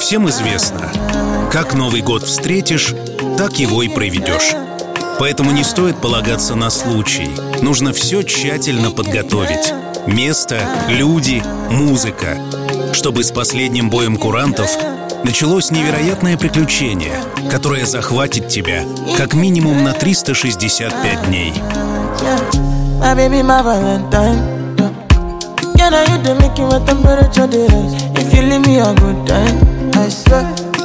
Всем известно, как Новый год встретишь, так его и проведешь. Поэтому не стоит полагаться на случай. Нужно все тщательно подготовить. Место, люди, музыка. Чтобы с последним боем курантов началось невероятное приключение, которое захватит тебя как минимум на 365 дней.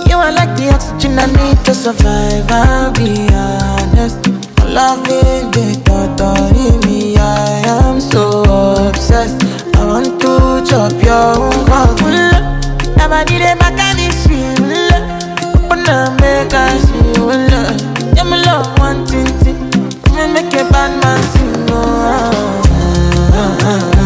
You are like the oxygen I need to survive, I'll be honest Loving the thought of me, I am so obsessed I want to chop your own cock Never did it back don't. Even make a bad man sing. Oh, ah, ah, ah,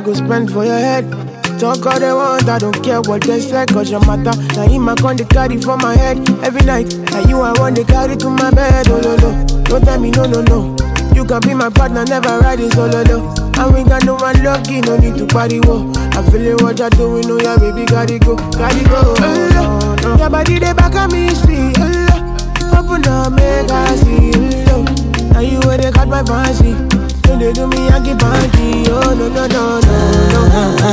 go spend for your head. Talk all they want, I don't care what they say, cause your matter. Now him I con the carry for my head every night. Now you I want to carry to my bed, oh no no. Don't tell me no no no. You can be my partner, never riding solo oh, low. And we got no one lucky, no need to party whoa. I feel it what you're doing, oh yeah, baby, gotta go, gotta go. Oh, no. no. Your body they back at me, sweet, oh, Open up, make I see, oh, no. Now you where they got my fancy. Don't they do me, I keep panty, oh no no no no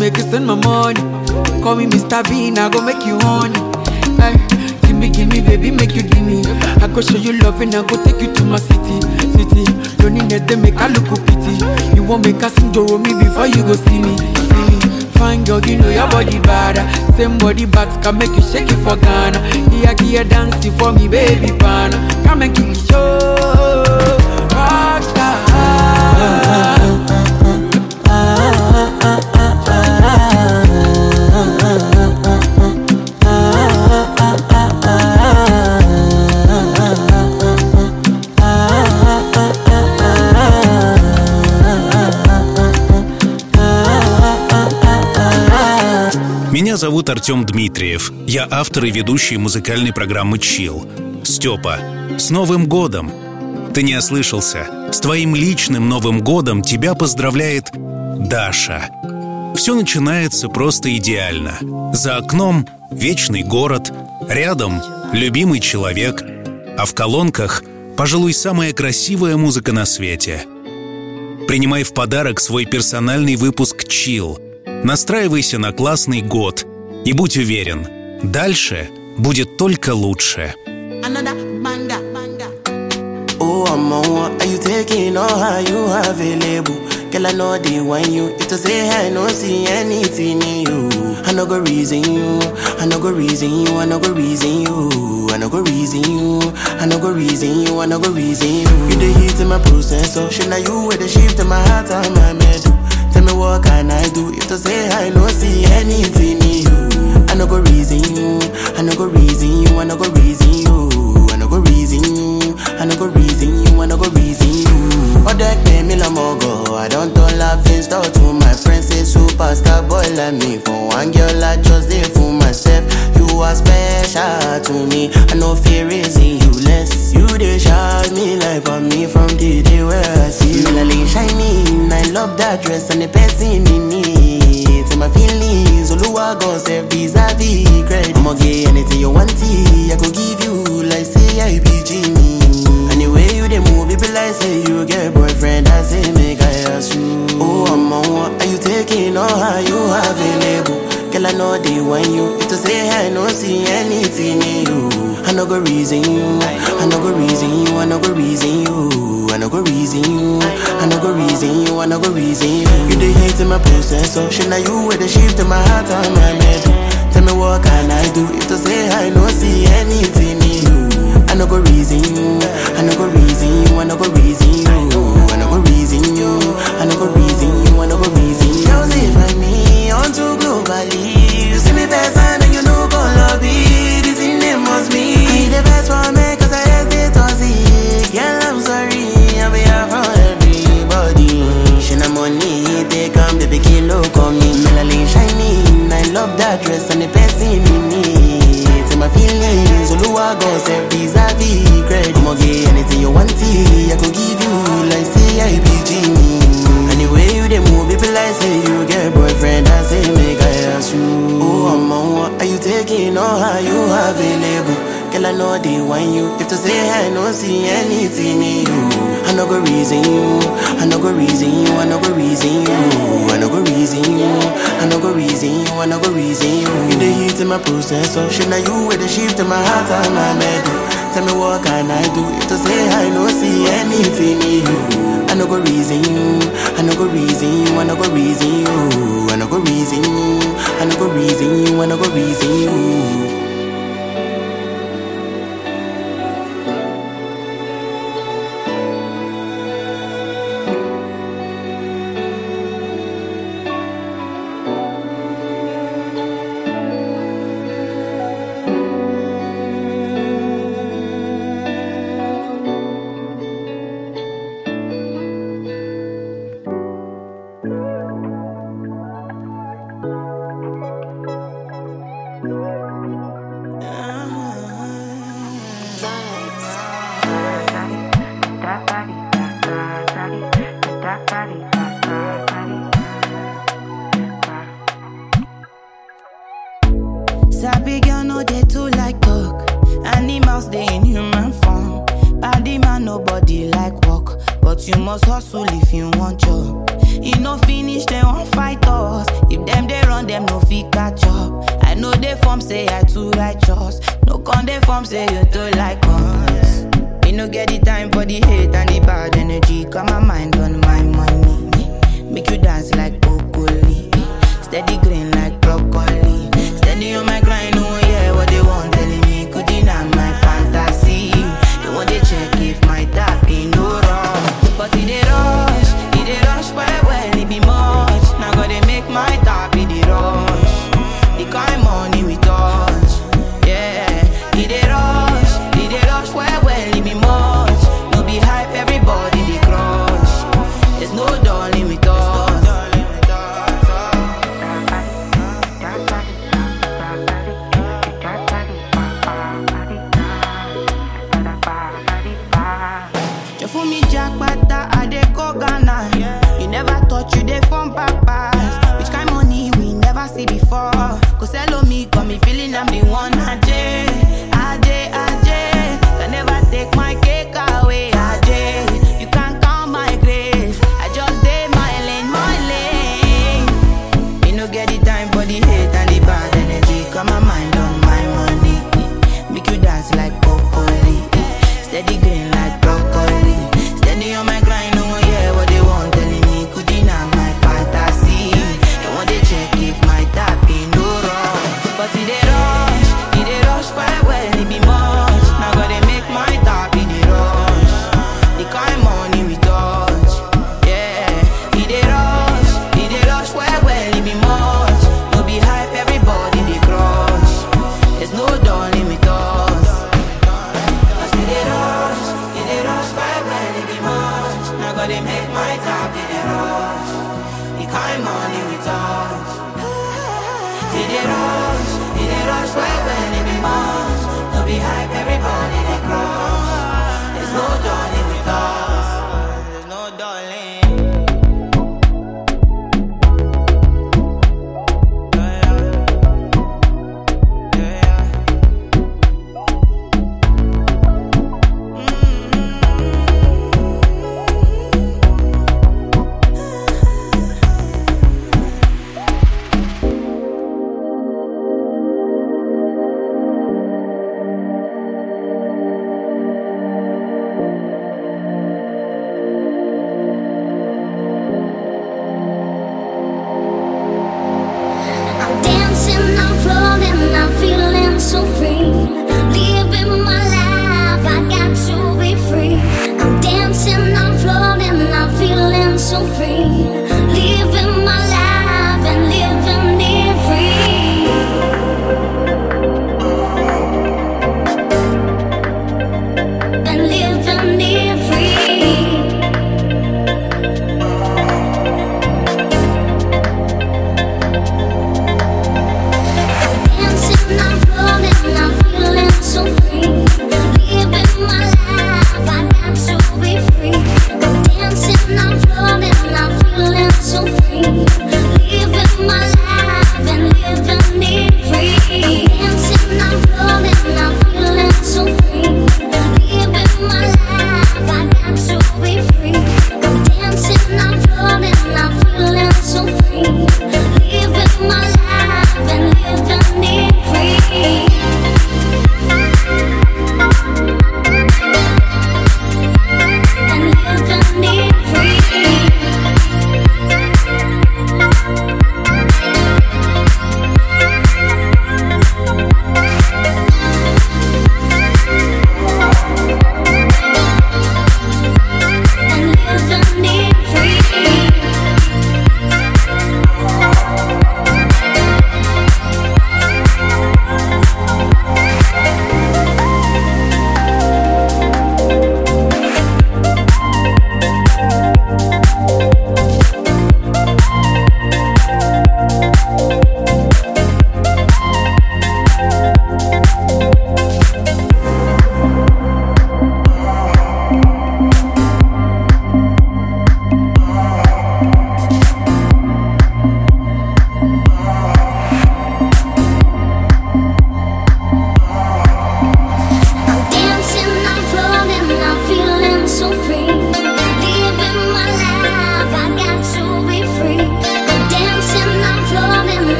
make it send my money. Call me Mr. Bean, I go make you honey. Ay, give me, give me, baby, make you me. I go show you love and I go take you to my city, city. Need to make I look pity. You won't make us sing Joro me before you go see me, see me. Fine girl, you know your body bad. Same body bags can make you shake it for Ghana. Here, here, dancing for me, baby pana. Come and give me show. Rockstar. Зовут Артем Дмитриев. Я автор и ведущий музыкальной программы «Чил». Степа, с Новым годом! Ты не ослышался. С твоим личным Новым годом тебя поздравляет Даша. Все начинается просто идеально. За окном вечный город, рядом любимый человек, а в колонках, пожалуй, самая красивая музыка на свете. Принимай в подарок свой персональный выпуск «Чил». Настраивайся на классный год и будь уверен, дальше будет только лучше. Oh, I'm on. Are you taking all how you available? Girl, I know they want you. If to say I no see anything in you. I no go reason you. I no go reason you. I no go reason you. I no go reason you. I no go reason you. I no go reason you. You the heat in my processor. Shit, now you with the shift in my heart and my metal. Tell me what can I do? If to say I no see anything in you. I no go reason you. I no go reason you. I no go reason you. I no go reason you. I no go reason you. I no go reason you. Oh, that pay me la mogo. I don't turn laughing stock to my friends. Say superstar boy like me. For one girl, I just did for myself. You are special to me. I no fear raising you less. You they shout me like on me from the day where I see you. Shining. I love that dress and the person in me. To my feelings, Oluwa gon' serve vis-a-vis credit. I'ma get anything you want. I could give you like say I be Jimmy. Anyway, you dey move, it be like say you get boyfriend. I say make I ask you. Oh, I'm on. Are you taking all how you available? Girl, Girl, I know they want you. If to say I no see anything in you. I no go reason you. I no go reason you. I no go reason you. I no go reason you. I no go reason you. I no go reason you. You the hate in my process, so shit now you with the shift in my heart and my metal. Tell me what can I do? If to say I no see anything in you. I no go reason you. I no go reason you. I no go reason you. I no go reason you. I no go reason you. I no go reason you. Joseph and me on to You see me best and you know go lobby. This in them must be. I the best for me cause I have the toxic. Girl, I'm sorry. I'll be here for everybody. Shina money, they come, baby, kilo come in. Melanin shining. I love that dress and the person in me. To my feelings, Oluwa go say vis-a-vis credit. I'ma get anything you want, I could I know they want you. If to say I no see anything in you, I no go reason you. I no go reason you. I no go reason you. I no go reason you. I no go reason you. I no go reason you. You the heat in my process, so shit now you with the shift in my heart and my metal. Tell me what can I do? If to say I no see anything in you, I no go reason you. I no go reason you. I no go reason you. I no go reason you. I no go reason you. I no go reason you.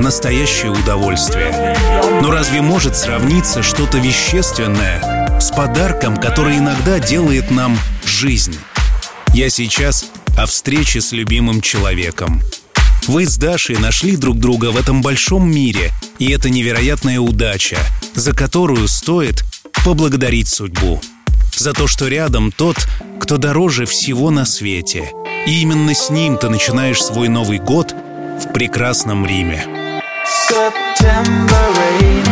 Настоящее удовольствие. Но разве может сравниться что-то вещественное с подарком, который иногда делает нам жизнь? Я сейчас о встрече с любимым человеком. Вы с Дашей нашли друг друга в этом большом мире, и это невероятная удача, за которую стоит поблагодарить судьбу. За то, что рядом тот, кто дороже всего на свете — и именно с ним ты начинаешь свой Новый год в прекрасном Риме. September rain.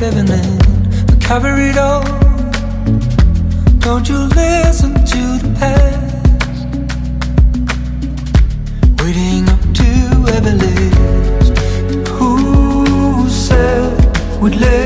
living in. We cover it all. Don't you listen to the past. Waiting up to ever live. Who said we'd live?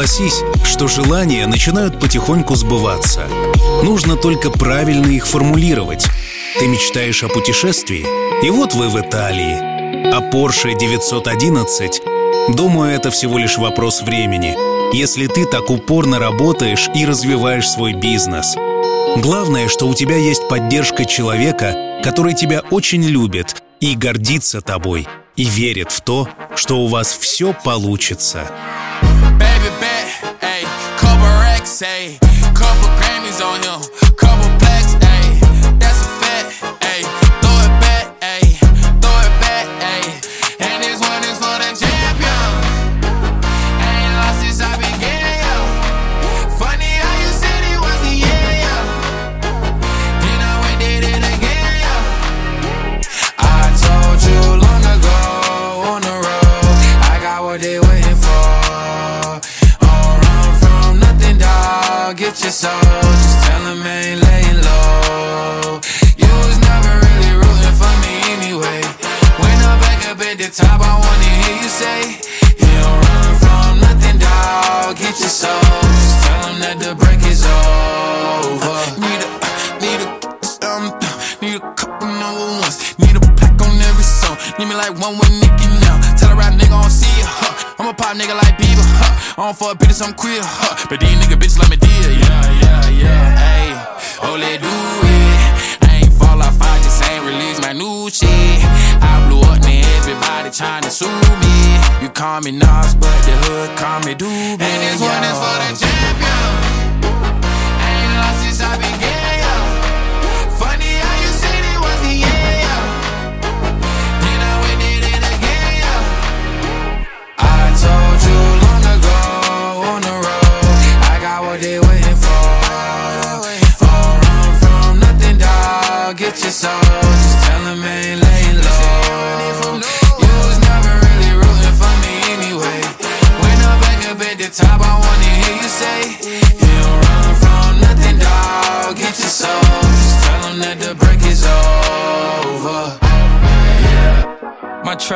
Согласись, что желания начинают потихоньку сбываться. Нужно только правильно их формулировать. Ты мечтаешь о путешествии? И вот вы в Италии. А Porsche 911? Думаю, это всего лишь вопрос времени, если ты так упорно работаешь и развиваешь свой бизнес. Главное, что у тебя есть поддержка человека, который тебя очень любит и гордится тобой, и верит в то, что у вас все получится. Ayy, couple Grammys on him, Get your soul. Just tell them ain't laying low. You was never really rooting for me anyway. When I'm back up at the top, I wanna hear you say, You don't run from nothing, dog. Get your soul. Just tell them that the break is over. Need a, need a, um, need a couple number ones. Need a plaque on every song. Need me like one with Nicki now. Tell a rap nigga I don't see ya, huh? I'm a pop nigga like Bieber, huh? I don't fuck bitches, I'm queer, huh? But these nigga bitches like me dear, yeah, yeah. Ayy, oh, let do it. I ain't fall off, I just ain't release my new shit. I blew up, now everybody tryna sue me. You call me Nas, but the hood call me Doobie. And this one is for the champion. I Ain't lost since I began,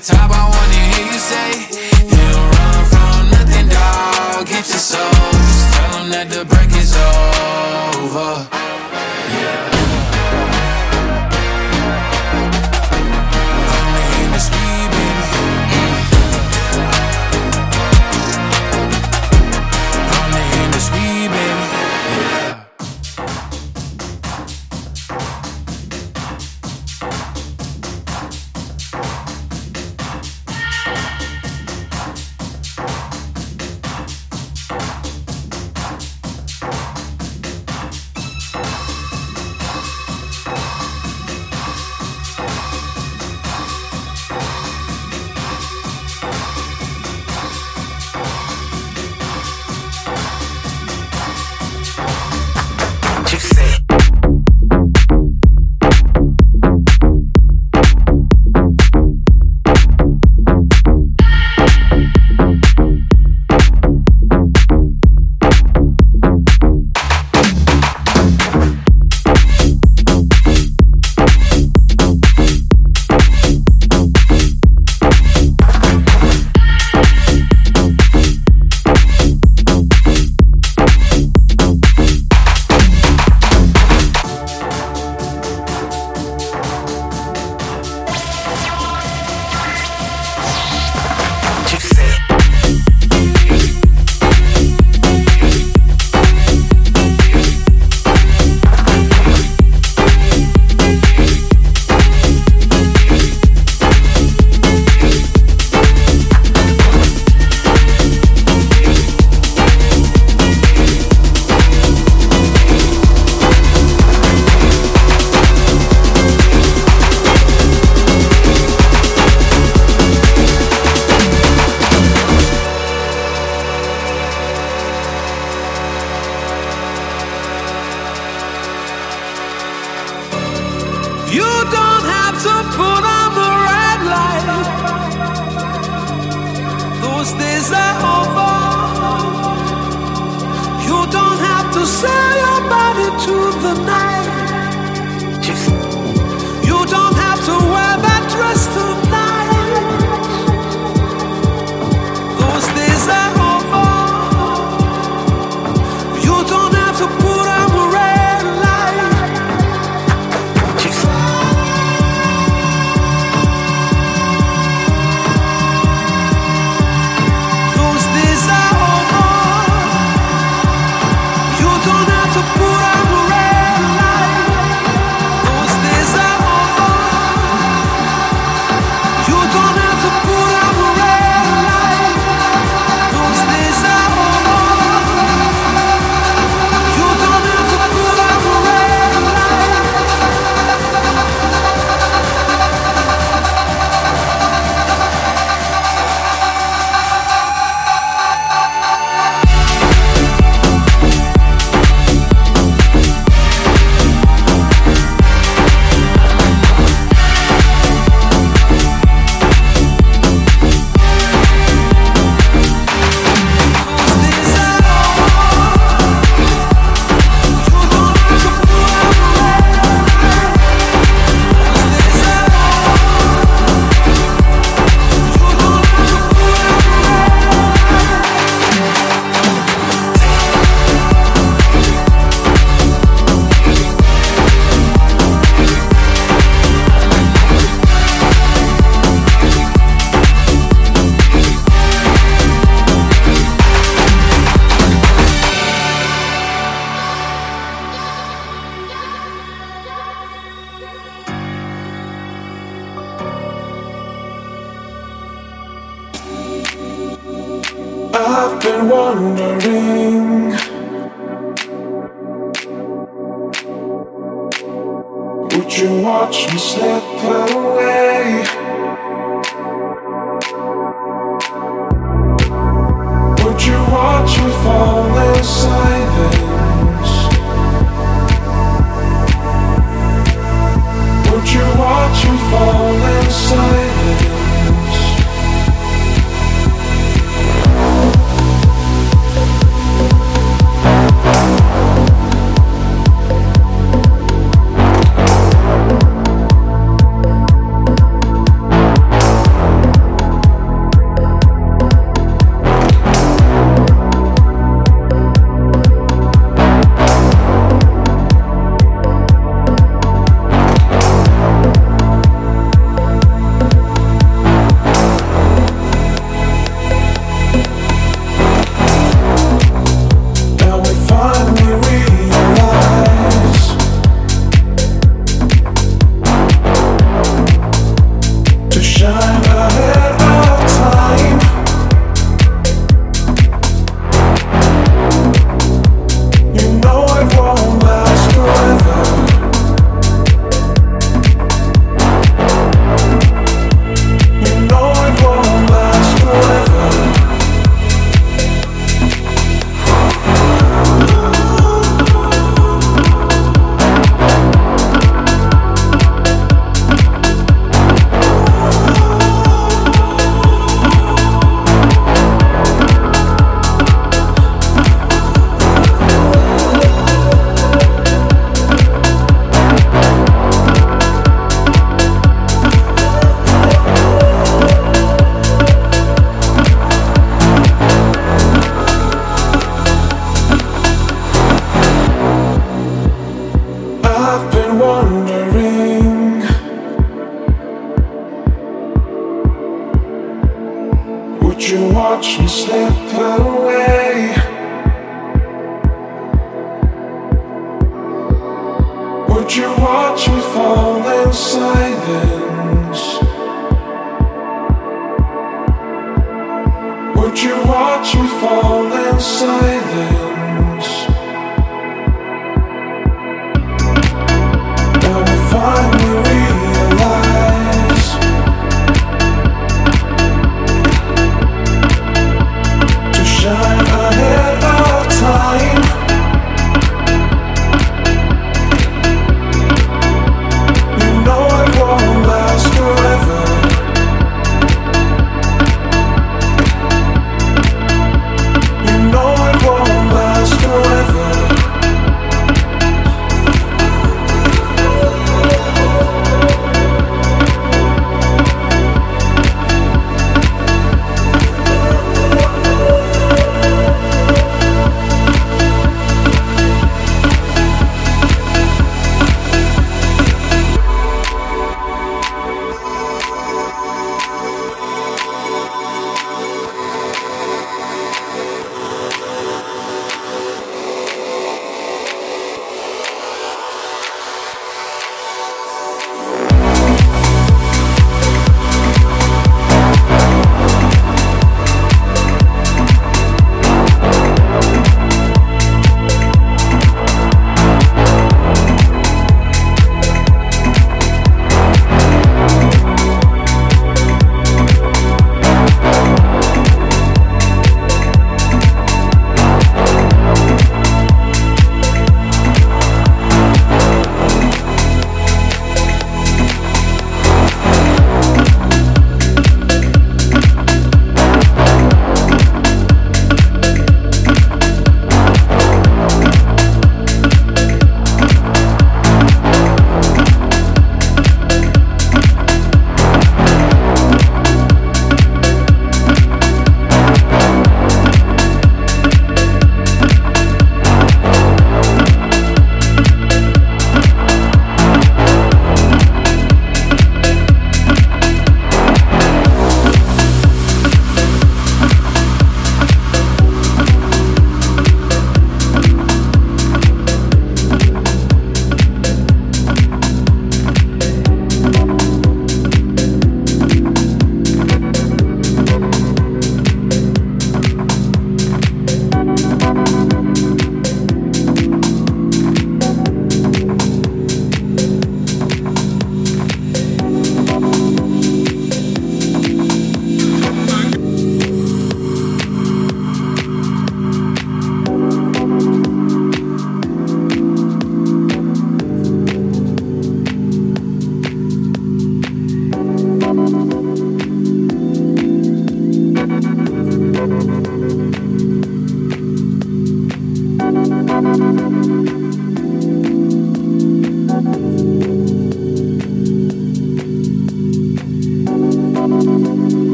top, I wanna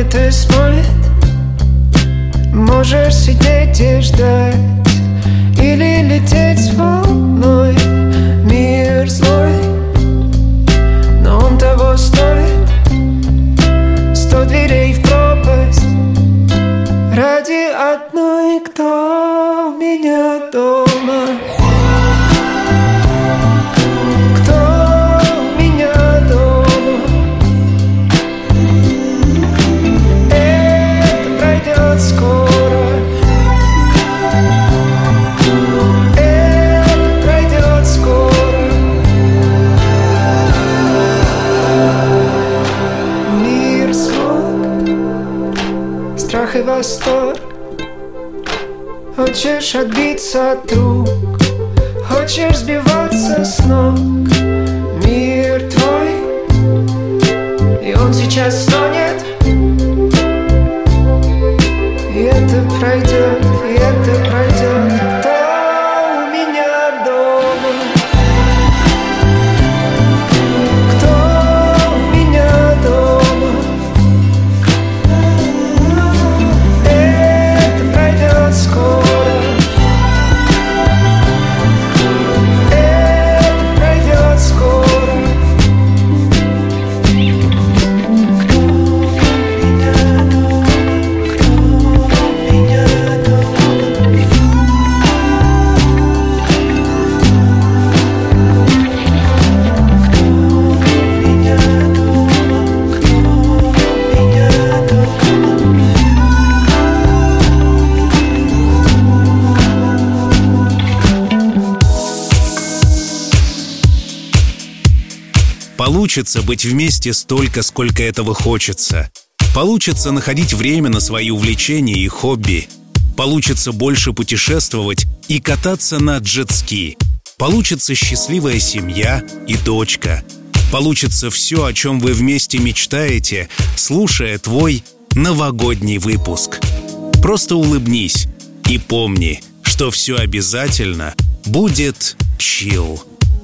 Догонит и смоет Можешь сидеть и ждать Или лететь с волной Мир злой Но он того стоит. Сто дверей в пропасть. Ради одной, кто меня дома Восторг Хочешь отбиться от рук Хочешь сбиваться с ног. Мир твой И он сейчас стонет Получится быть вместе столько, сколько этого хочется. Получится находить время на свои увлечения и хобби. Получится больше путешествовать и кататься на джетски. Получится счастливая семья и дочка. Получится все, о чем вы вместе мечтаете, слушая твой новогодний выпуск. Просто улыбнись и помни, что все обязательно будет чил.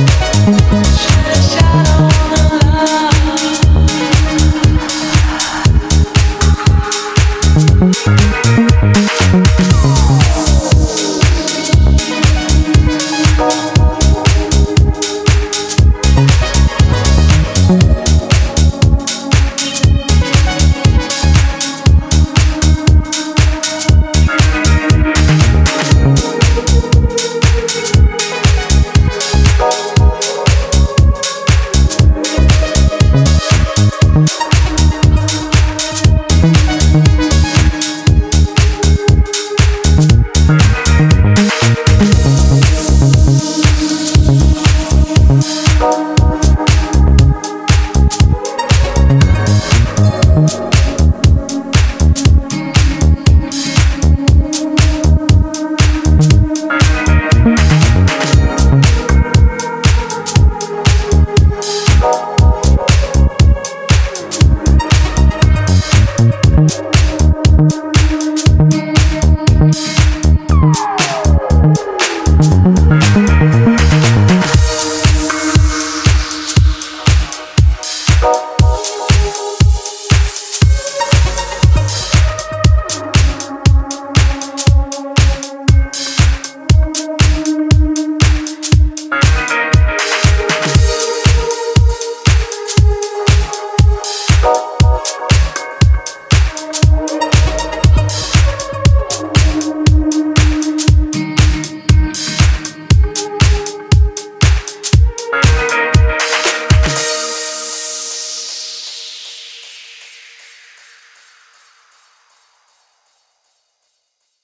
A shadow